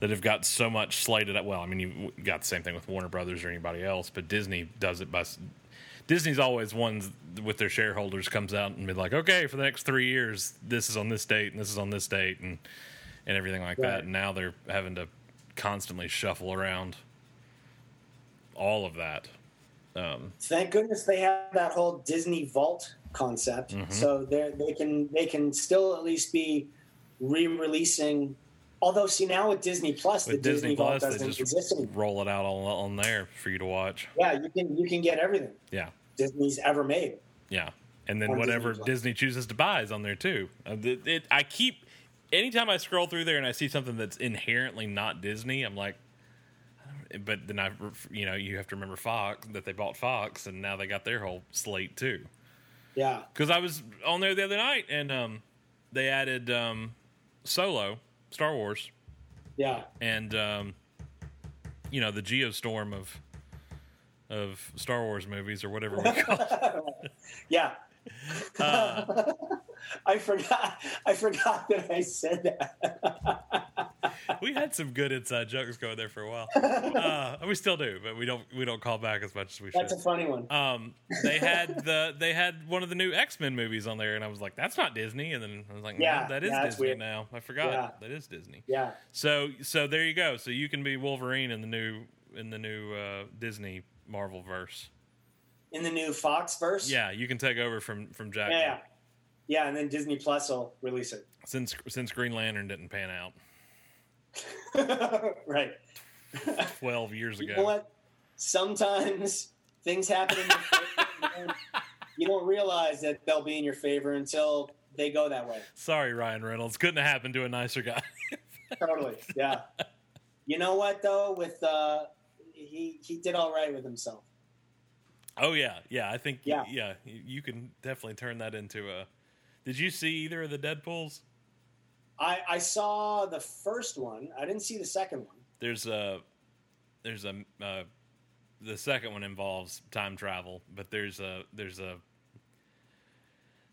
that have got so much slated up. Well, I mean, you've got the same thing with Warner Brothers or anybody else, but Disney does it by. Disney's always ones with their shareholders comes out and be like, okay, for the next three years, this is on this date and this is on this date and and everything like that. And now they're having to constantly shuffle around all of that. Um, thank goodness they have that whole Disney Vault concept, Mm-hmm. so they they can they can still at least be re-releasing. Although, see now with Disney Plus, the Disney, Disney Vault Plus, they doesn't just exist anymore. roll it out on, on there for you to watch. Yeah, you can you can get everything Yeah. Disney's ever made. Yeah, and then whatever Disney Disney, chooses to buy is on there too. Uh, it, it, I keep anytime I scroll through there and I see something that's inherently not Disney, I'm like, but then I, you know, you have to remember Fox that they bought Fox and now they got their whole slate too. Yeah, Because I was on there the other night and um, they added um, Solo Star Wars, Yeah. and um, you know the geostorm of of Star Wars movies or whatever we call it. Yeah. Uh, I forgot. I forgot that I said that. we had some good inside jokes going there for a while. Uh, we still do, but we don't we don't call back as much as we should. That's a funny one. um, they had the they had one of the new X Men movies on there, and I was like, "That's not Disney." And then I was like, Yeah, "Yeah, that is yeah, Disney weird. now." I forgot Yeah. that is Disney. Yeah. So so there you go. So you can be Wolverine in the new in the new uh, Disney Marvel verse. In the new Fox verse. Yeah, you can take over from from Jack. Yeah. Yeah. And then Disney Plus will release it. Since since Green Lantern didn't pan out right. twelve years You ago. know what? Sometimes things happen in your favor. you, don't, realize that they'll be in your favor until they go that way. Sorry, Ryan Reynolds. Couldn't have happened to a nicer guy. Totally. Yeah. You know what though? With uh, he he did all right with himself. Oh yeah, yeah. I think Yeah. yeah, you you can definitely turn that into a. Did you see either of the Deadpool's? I I saw the first one. I didn't see the second one. There's a, there's a, uh, the second one involves time travel, but there's a there's a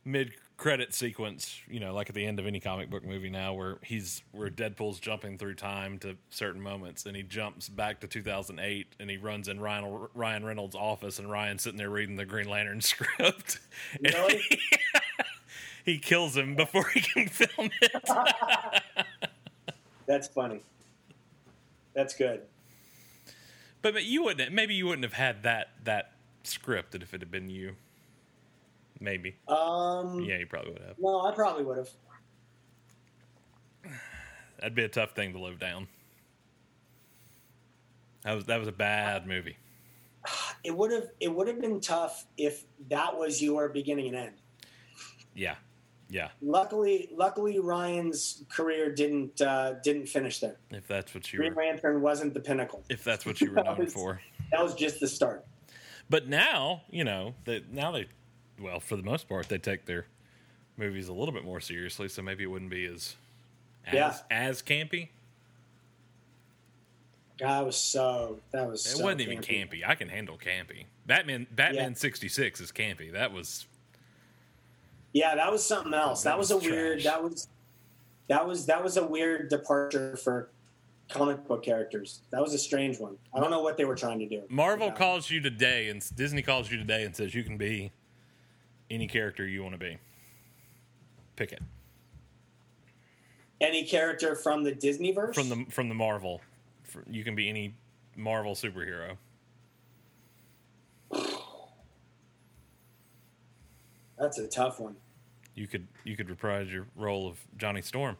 mid credit sequence, you know, like at the end of any comic book movie now, where he's where Deadpool's jumping through time to certain moments, and he jumps back to 2008, and he runs in Ryan Ryan Reynolds' office, and Ryan's sitting there reading the Green Lantern script. Really? he, kills him before he can film it. That's funny. That's good. But, but you wouldn't. Maybe you wouldn't have had that that scripted if it had been you. Maybe. Um, Yeah, you probably would have. No, I probably would have. That'd be a tough thing to live down. That was that was a bad movie. It would have. It would have been tough if that was your beginning and end. Yeah, yeah. Luckily, luckily Ryan's career didn't uh, didn't finish there. If that's what you Green were, Lantern wasn't the pinnacle. if that's what you were known was- for. That was just the start. But now, you know, that now they, well, for the most part, they take their movies a little bit more seriously. So maybe it wouldn't be as as, Yeah. as campy. That was so. That was. So It so wasn't even campy. I can handle campy. Batman Batman sixty six is campy. That was Yeah, that was something else. That, That was, was a weird. That was. That was that was a weird departure for comic book characters. That was a strange one. I don't know what they were trying to do. Marvel calls you today, and Disney calls you today and says you can be any character you want to be. Pick it Any character from the Disney verse from the from the Marvel. You can be any Marvel superhero. That's a tough one. You could you could reprise your role of Johnny Storm.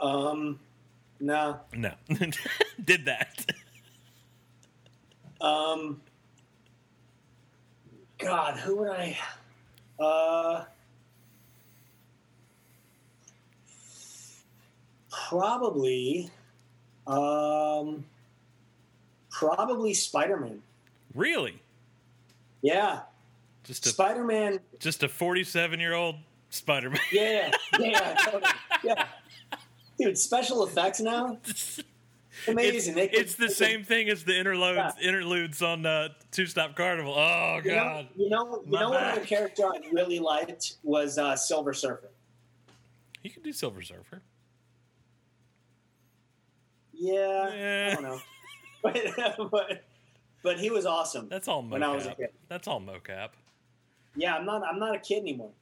Um, no. No, did that. Um, God, who would I? Uh, probably, um, probably Spider Man. really? Yeah, Just a Spider Man. just a forty seven year old Spider Man. Yeah, yeah, totally. yeah. Dude, special effects now. Amazing. It's, could- it's the same thing as the interludes Yeah. interludes on uh, Two Stop Carnival. Oh You know, God, you know, you My know what other character I really liked was uh, Silver Surfer. you can do Silver Surfer. Yeah, Yeah. I don't know, but, but but he was awesome. That's all mocap. When I was a kid. That's all mocap. Yeah, I'm not I'm not a kid anymore.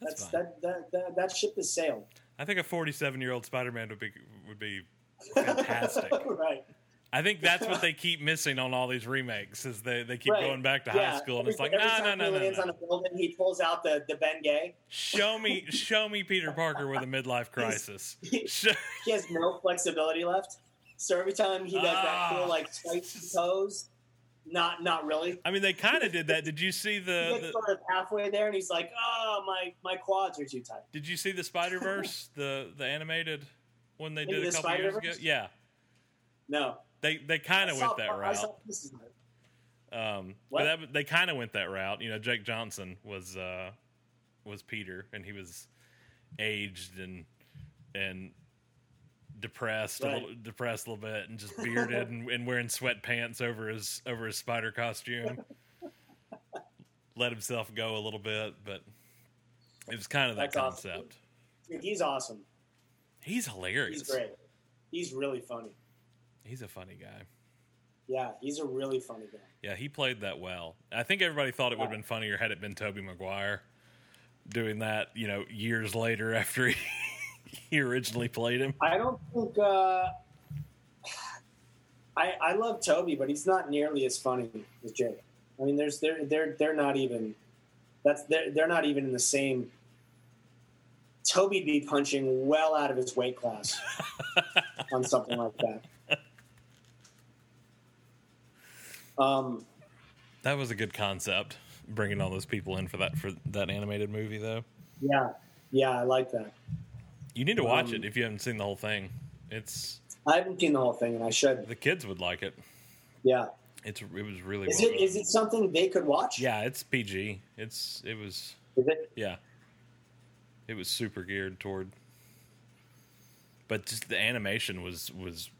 That's, That's, fine. that, that that that ship has sailed. I think a 47 year old Spider Man would be would be fantastic. right. I think that's what they keep missing on all these remakes is they, they keep right. going back to Yeah, high school and every- it's like every no no time no he no lands on a building, he pulls out the the Bengay. Show me show me Peter Parker with a midlife crisis. He, he has no flexibility left. So every time he does that Ah. cool like spikes and toes, not not really. I mean they kind of did that. Did you see He the, the sort of halfway there, and he's like, "Oh, my my quads are too tight." Did you see the Spider Verse the the animated one they Into did a the couple years ago? Yeah, No, they they kind of went that route. Um, but that, they kind of went that route. You know, Jake Johnson was uh, was Peter, and he was aged and and depressed a little depressed a little bit and just bearded and, and wearing sweatpants over his over his spider costume. Let himself go a little bit, but it was kind of that That's awesome. concept. Dude, he's awesome. He's hilarious. He's great. He's really funny. He's a funny guy. Yeah, he's a really funny guy. Yeah, he played that well. I think everybody thought it would have been funnier had it been Tobey Maguire doing that, you know, years later after he, he originally played him. I don't think. Uh, I I love Tobey, but he's not nearly as funny as Jake. I mean, there's they're they're they're not even. That's they're they're not even in the same. Tobey'd be punching well out of his weight class on something like that. Um, That was a good concept, bringing all those people in for that for that animated movie though. yeah, yeah, I like that. You need to watch Um, it if you haven't seen the whole thing. It's I haven't seen the whole thing, and I should. the kids would like it. Yeah, It's it was really is well it it something they could watch? Yeah, it's PG. It's it was Is it? yeah. It was super geared toward but just the animation was was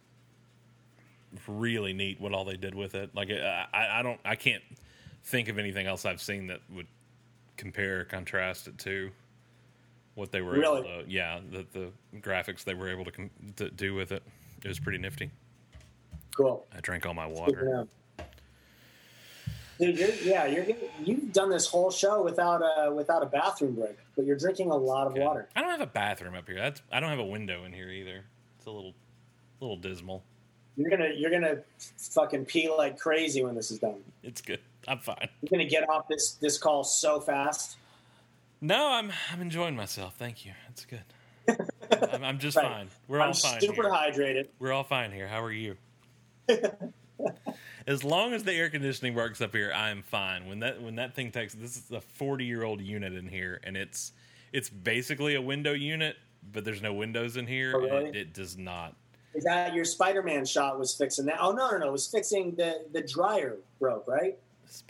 really neat what all they did with it. Like I I don't I can't think of anything else I've seen that would compare or contrast it to what they were Really? able to yeah, the the graphics they were able to, com- to do with it. It was pretty nifty. Cool. I drank all my water. Dude, you're, yeah, you're you've done this whole show without a without a bathroom break, but you're drinking a lot of Okay. water. I don't have a bathroom up here. That's I don't have a window in here either. It's a little little dismal. You're gonna you're gonna fucking pee like crazy when this is done. It's good. I'm fine. You're gonna get off this this call so fast. No, I'm I'm enjoying myself. Thank you. That's good. I'm, I'm just Right. fine. We're all I'm fine. super here. hydrated. We're all fine here. How are you? as long as the air conditioning works up here, I am fine. When that when that thing takes this is a 40 year old unit in here, and it's it's basically a window unit, but there's no windows in here. Oh, really? it, it does not. Is that your Spider-Man shot was fixing that? Oh no no no! It was fixing the the dryer broke right.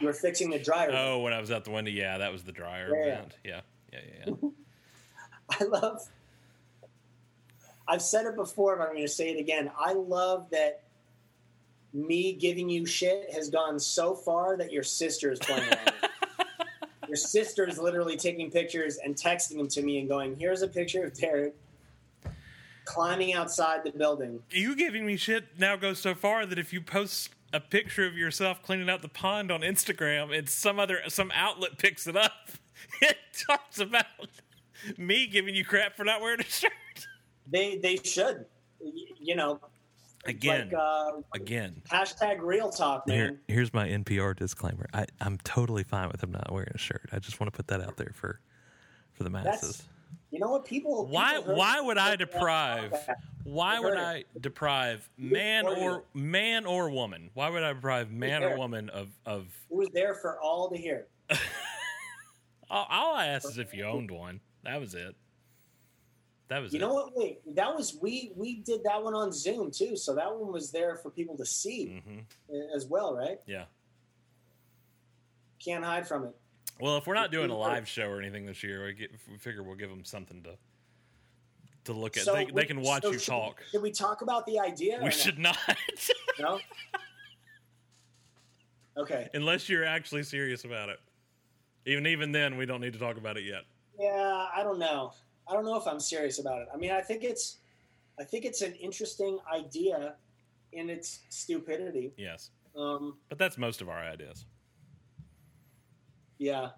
You were fixing the dryer. Oh, when I was out the window, yeah, that was the dryer Yeah, yeah. event. Yeah, yeah, yeah. yeah. I love. I've said it before, but I'm going to say it again. I love that me giving you shit has gone so far that your sister is pointing at it. Your sister is literally taking pictures and texting them to me and going, "Here's a picture of Derek climbing outside the building." you giving me shit now goes so far that if you post a picture of yourself cleaning out the pond on Instagram and some other some outlet picks it up, it talks about me giving you crap for not wearing a shirt. They they should, you know, Again, like uh, again. hashtag real talk, man. Here, here's my NPR disclaimer. I, I'm totally fine with him not wearing a shirt. I just want to put that out there for for the masses. You know what people? Why people why would I deprive why would I deprive man or man or woman? Why would I deprive man or woman of of It was there for all to hear. all, all I asked is if you owned one. That was it. That was You it. know what? Wait, that was we we did that one on Zoom too, so that one was there for people to see hmm uh, as well, right? Yeah. Can't hide from it. Well, if we're not doing a live show or anything this year, we, get, we figure we'll give them something to to look at. So they, they can watch so you should- talk. Should we talk about the idea? We should not, No. Okay. unless you're actually serious about it. Even even then, we don't need to talk about it yet. Yeah, I don't know. I don't know if I'm serious about it. I mean, I think it's, I think it's an interesting idea, in its stupidity. Yes, Um, but that's most of our ideas. Yeah.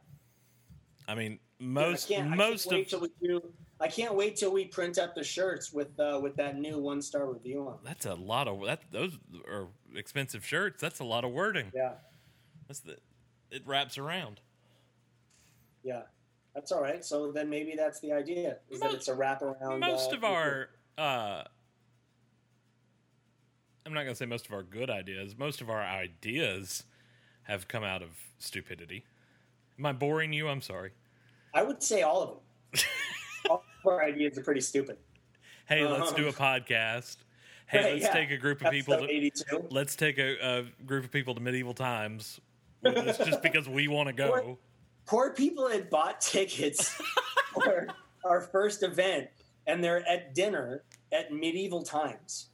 I mean, I most can't, I most can't wait of till we do. I can't wait till we print up the shirts with uh, with that new one star review on. that's a lot of that. Those are expensive shirts. That's a lot of wording. Yeah, That's the it wraps around. yeah, that's all right. So then maybe that's the idea: is that Most- it's a wraparound. most uh, of our uh I'm not going to say most of our good ideas. Most of our ideas have come out of stupidity. Am I boring you? I'm sorry. I would say all of them. all of our ideas are pretty stupid. Hey, let's Uh-huh. do a podcast. Hey, Right, let's yeah. take a group of people. To, let's take a, a group of people to medieval times. It's just because we want to go. Poor people had bought tickets for our first event, and they're at dinner at medieval times.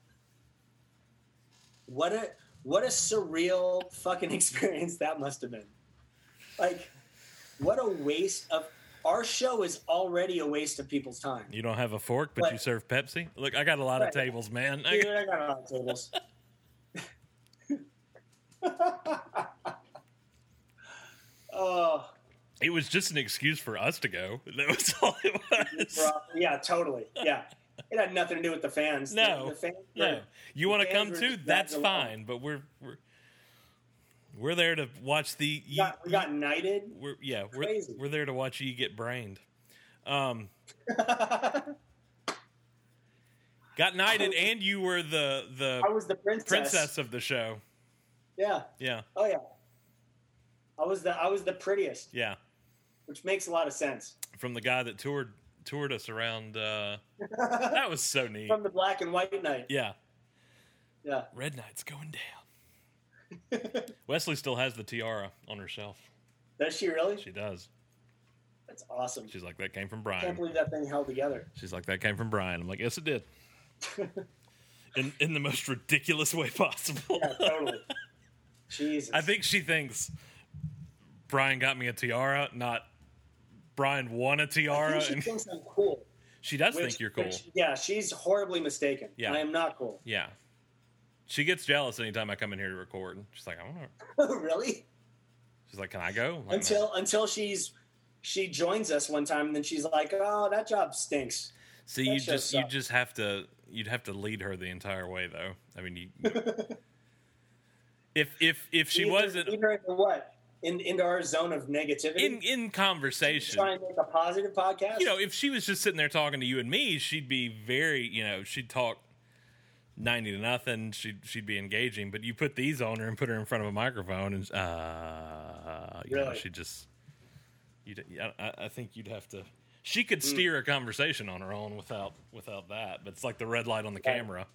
What a what a surreal fucking experience that must have been. Like, what a waste of our show is already a waste of people's time. You don't have a fork, but But- you serve Pepsi. Look, I got a lot of tables, man. I got- I got it on tables. oh, it was just an excuse for us to go. That was all it was. yeah, totally. Yeah, it had nothing to do with the fans. No, the, fans No, were- you want to come too? That's fine. But we're we're we're there to watch the. we got, we got knighted. we're yeah, we're we're there to watch you get brained. Um, got knighted, and you were the the I was the princess. princess of the show. Yeah. Yeah, Oh yeah. I was the I was the prettiest, yeah. which makes a lot of sense. From the guy that toured toured us around. Uh, that was so neat. From the black and white night. Yeah, Yeah. Red Knight's going down. Wesley still has the tiara on her shelf. Does she really? She does. That's awesome. She's like, that came from Brian. I can't believe that thing held together. She's like, that came from Brian. I'm like, yes, it did. in in the most ridiculous way possible. Yeah, totally. Jesus. I think she thinks Brian got me a tiara, not Brian won a tiara. she and thinks I'm cool. she does which- think you're cool. which- yeah, she's horribly mistaken. Yeah. I am not cool. yeah. She gets jealous anytime I come in here to record. She's like, I don't know. really? She's like, can I go? Like, Until until she's she joins us one time and then she's like, "Oh, that job stinks." See, That you just you just have to you'd have to lead her the entire way though. I mean, you, if if if she Lead wasn't lead her into what? In, into our zone of negativity. in in conversation, try and make a positive podcast. you know, if she was just sitting there talking to you and me, she'd be very, you know, she'd talk ninety to nothing. She'd she'd be engaging. But you put these on her and put her in front of a microphone, and uh, you know, she just, you, I, I think you'd have to. She could Hmm. steer a conversation on her own without without that. But it's like the red light on the Right. camera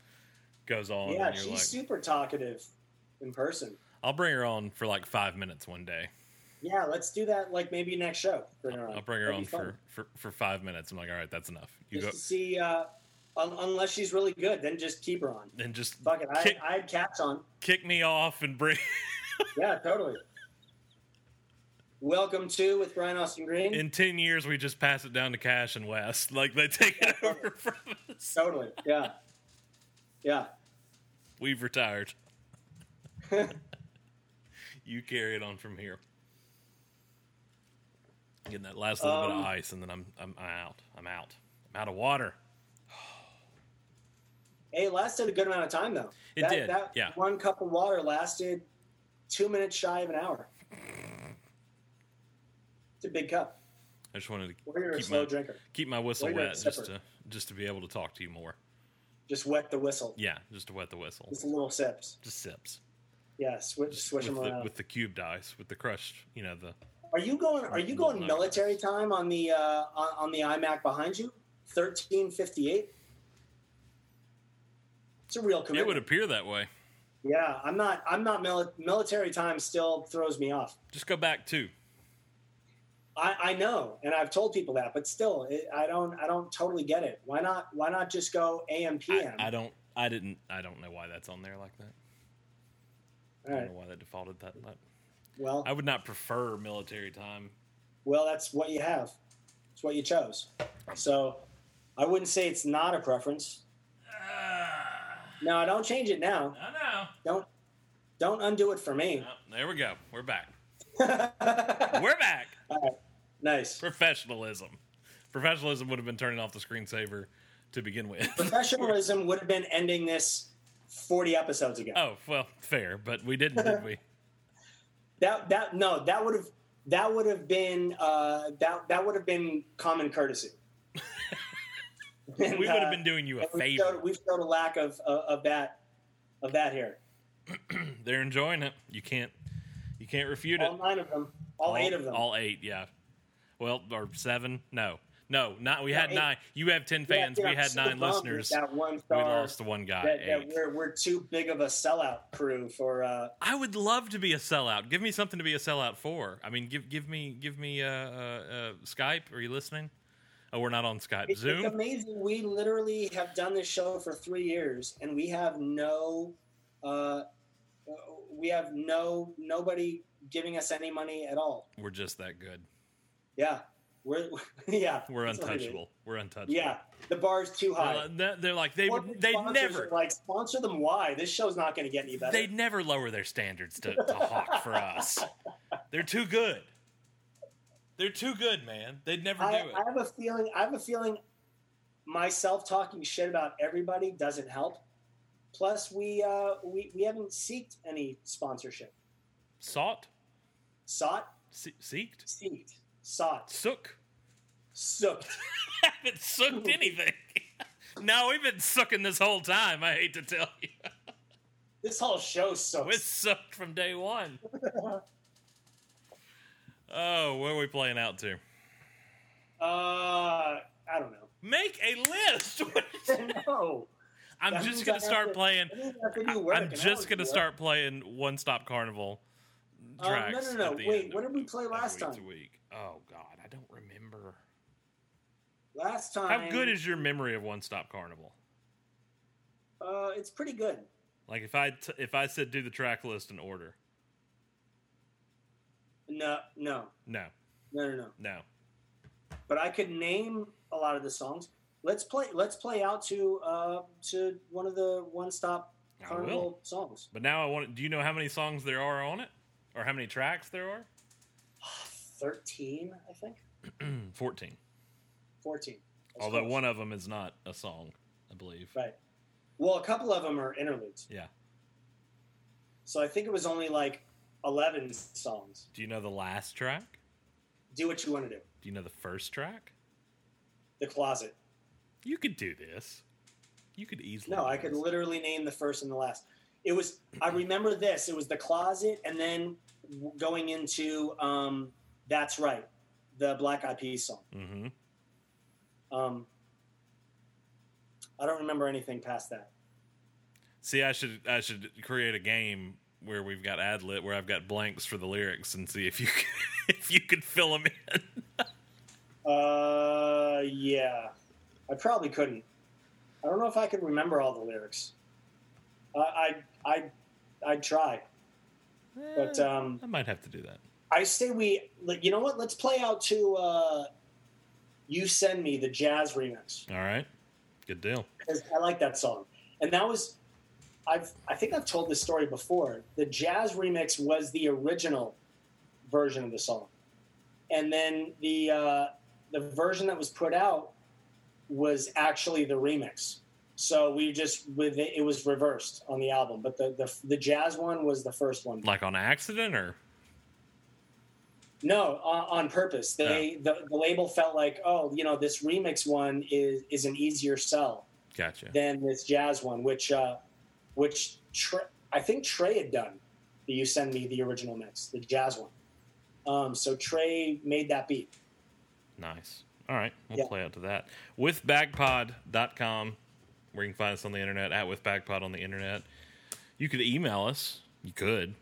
goes on, yeah, she's like, super talkative in person. I'll bring her on for like five minutes one day. Yeah, let's do that. Like maybe next show. Bring her on. I'll bring her That'd on for, for for five minutes. I'm like, all right, that's enough. You just go see. Uh, un- unless she's really good, then just keep her on. and just Fuck it, I, kick, I had cats on. kick me off and bring. Yeah, totally. Welcome to with Brian Austin Green. in 10 years we just pass it down to cash and west like they take it over from us totally. Yeah. Yeah. we've retired you carry it on from here getting that last little bit Um, of ice and then I'm, I'm out i'm out i'm out of water it lasted a good amount of time though. It that, did, That yeah. One cup of water lasted two minutes shy of an hour. It's a big cup. i just wanted to keep my, drinker. keep my whistle wet just to just to be able to talk to you more Just wet the whistle. yeah just to wet the whistle Just little sips. just sips Yeah, swish, just swish with them the, around. with the cubed ice with the crushed you know the Are you going? Are you going military time on the uh, on, on the iMac behind you? Thirteen fifty eight. It's a real it would appear that way Yeah, I'm not. I'm not. Mili- military time still throws me off. just go back two I, I know, and I've told people that, but still, it, I don't. I don't totally get it. Why not? Why not just go AM PM? I, I don't. I didn't. I don't know why that's on there like that. I don't right. know why that defaulted that. that. Well, I would not prefer military time. well, that's what you have. It's what you chose. So, I wouldn't say it's not a preference. No, don't change it now. I know. Don't don't undo it for me. Oh, there we go. We're back. We're back. nice. Professionalism. Professionalism would have been turning off the screensaver to begin with. Professionalism would have been ending this 40 episodes ago. oh well, fair, but we didn't, did we? That that no, that would have that would have been uh, that that would have been common courtesy. We would have been doing you a uh, We've favor. showed, we've showed a lack of, of of that of that here. They're enjoying it. You can't. You can't refute it. All nine of them, all, eight of them. All eight. Yeah. Well, or seven? No, no, not. We Yeah, had eight. nine. You have ten Yeah, fans. we had nine listeners. That one We lost the one guy. that, that we're we're too big of a sellout crew for. Uh, I would love to be a sellout. Give me something to be a sellout for. I mean, give give me give me uh, uh, uh, Skype. Are you listening? Oh, we're not on Skype. It's, Zoom. it's amazing. We literally have done this show for three years, and we have no, uh, we have no nobody giving us any money at all. We're just that good. Yeah, we're yeah We're that's what it is. untouchable. We're untouchable. Yeah, the bar's too They're high. they're- they're like they would. They never. like sponsor them. Why this show's not going to get any better? They'd never lower their standards to, to hawk for us. They're too good. They're too good, man. They'd never I, do it. I have a feeling. I have a feeling. Myself talking shit about everybody doesn't help. Plus, we uh, we we haven't seeked any sponsorship. Sought, Sought, Se- seeked, seeked, sought, sook. sooked. Haven't sooked anything. no, we've been sooking this whole time. I hate to tell you, This whole show we sucks. sooked from day one. Oh, where are we playing out to? Uh, I don't know. Make a list. no. I'm That just gonna start to- playing. I'm just gonna start playing One Stop Carnival Um, no, no, no. Wait, what did we play last time? week. Oh God, I don't remember. Last time. How good is your memory of One Stop Carnival? Uh, it's pretty good. Like if I t- if I said do the track list in order. No, no, No, no, no, no. no. But I could name a lot of the songs. Let's play. Let's play out to uh to one of the one stop carnival songs. But now I want. Do you know how many songs there are on it, or how many tracks there are? Thirteen, I think. Fourteen. Fourteen. That's Although close. one of them is not a song, I believe. Right. Well, a couple of them are interludes. Yeah. So I think it was only like eleven songs. Do you know the last track? Do what you want to do. Do you know the first track? The closet. You could do this. You could easily. No, I could this. literally name the first and the last. It was. I remember this. It was the closet, and then going into um, that's right, the Black Eyed Peas song. Mhm. Um, I don't remember anything past that. See, I should I should create a game where we've got ad lit where I've got blanks for the lyrics and see if you can, if you could fill them in. Uh, yeah, I probably couldn't. I don't know if I could remember all the lyrics. Uh, I I I'd try, but um, I might have to do that. I say we. You know what? Let's play out to uh, "You Send Me" the jazz remix All right, good deal. I like that song, and that was. I've I think I've told this story before. The jazz remix was the original version of the song, and then the uh, the version that was put out was actually the remix. So we just with it, it was reversed on the album, but the, the the jazz one was the first one. Like on accident or No, on, on purpose. They the, the label felt like, oh, you know, this remix one is is an easier sell gotcha. than this jazz one, which uh, which I think Trey had done. The you send me the original mix, the jazz one. Um, so Trey made that beat. Nice. All right, we'll Yeah. play out to that. Withbagpod.com, where you can find us on the internet, at withbagpod on the internet. You could email us. You could.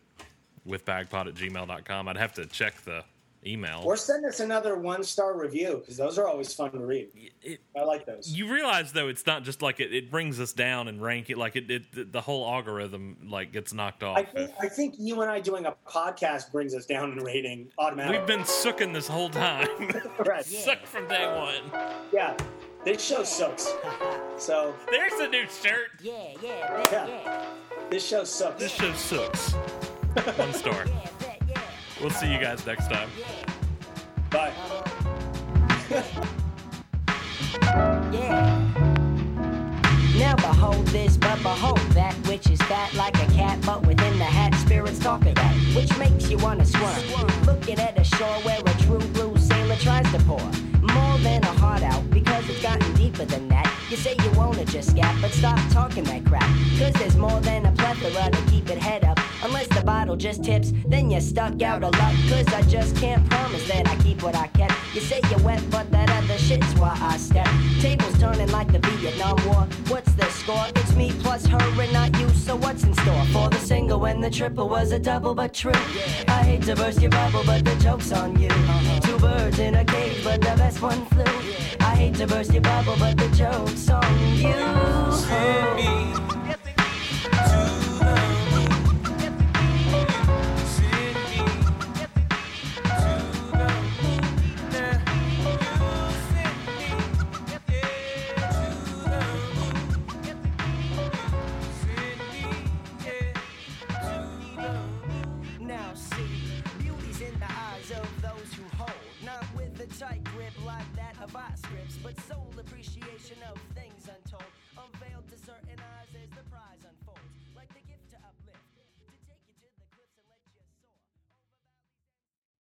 Withbagpod at gmail.com. I'd have to check the email. Or send us another one star review because those are always fun to read. It- I like those. you realize though it's not just like it, it brings us down and rank it like it, it the whole algorithm like gets knocked off I think I think you and I doing a podcast brings us down in rating automatically. we've been sooking this whole time right. sucked from day one Yeah, this show sucks. So there's a new shirt Yeah, yeah, Yeah. yeah. this show sucks. this show sucks one star Yeah, bet, yeah. we'll see you guys next time Bye. Yeah. Now behold this, but behold that, which is fat like a cat, but within the hat, spirits talk of that, which makes you wanna squirm. Looking at a shore where a true blue sailor tries to pour more than a heart out, because it's gotten deeper than that. You say you wanna just scat, but stop talking that crap, cause there's more than a plethora to keep it head up. Unless the bottle just tips, then you're stuck out of luck, cause I just can't promise that I keep what I kept. You say you're wet, but that other shit's why I step. Tables turning like the Vietnam War. What's the score? It's me plus her and not you. So what's in store for the single when the triple was a double, but true. I hate to burst your bubble, but the joke's on you. Two birds in a cage, but the best one flew. I hate to burst your bubble, but the joke's on you. Send me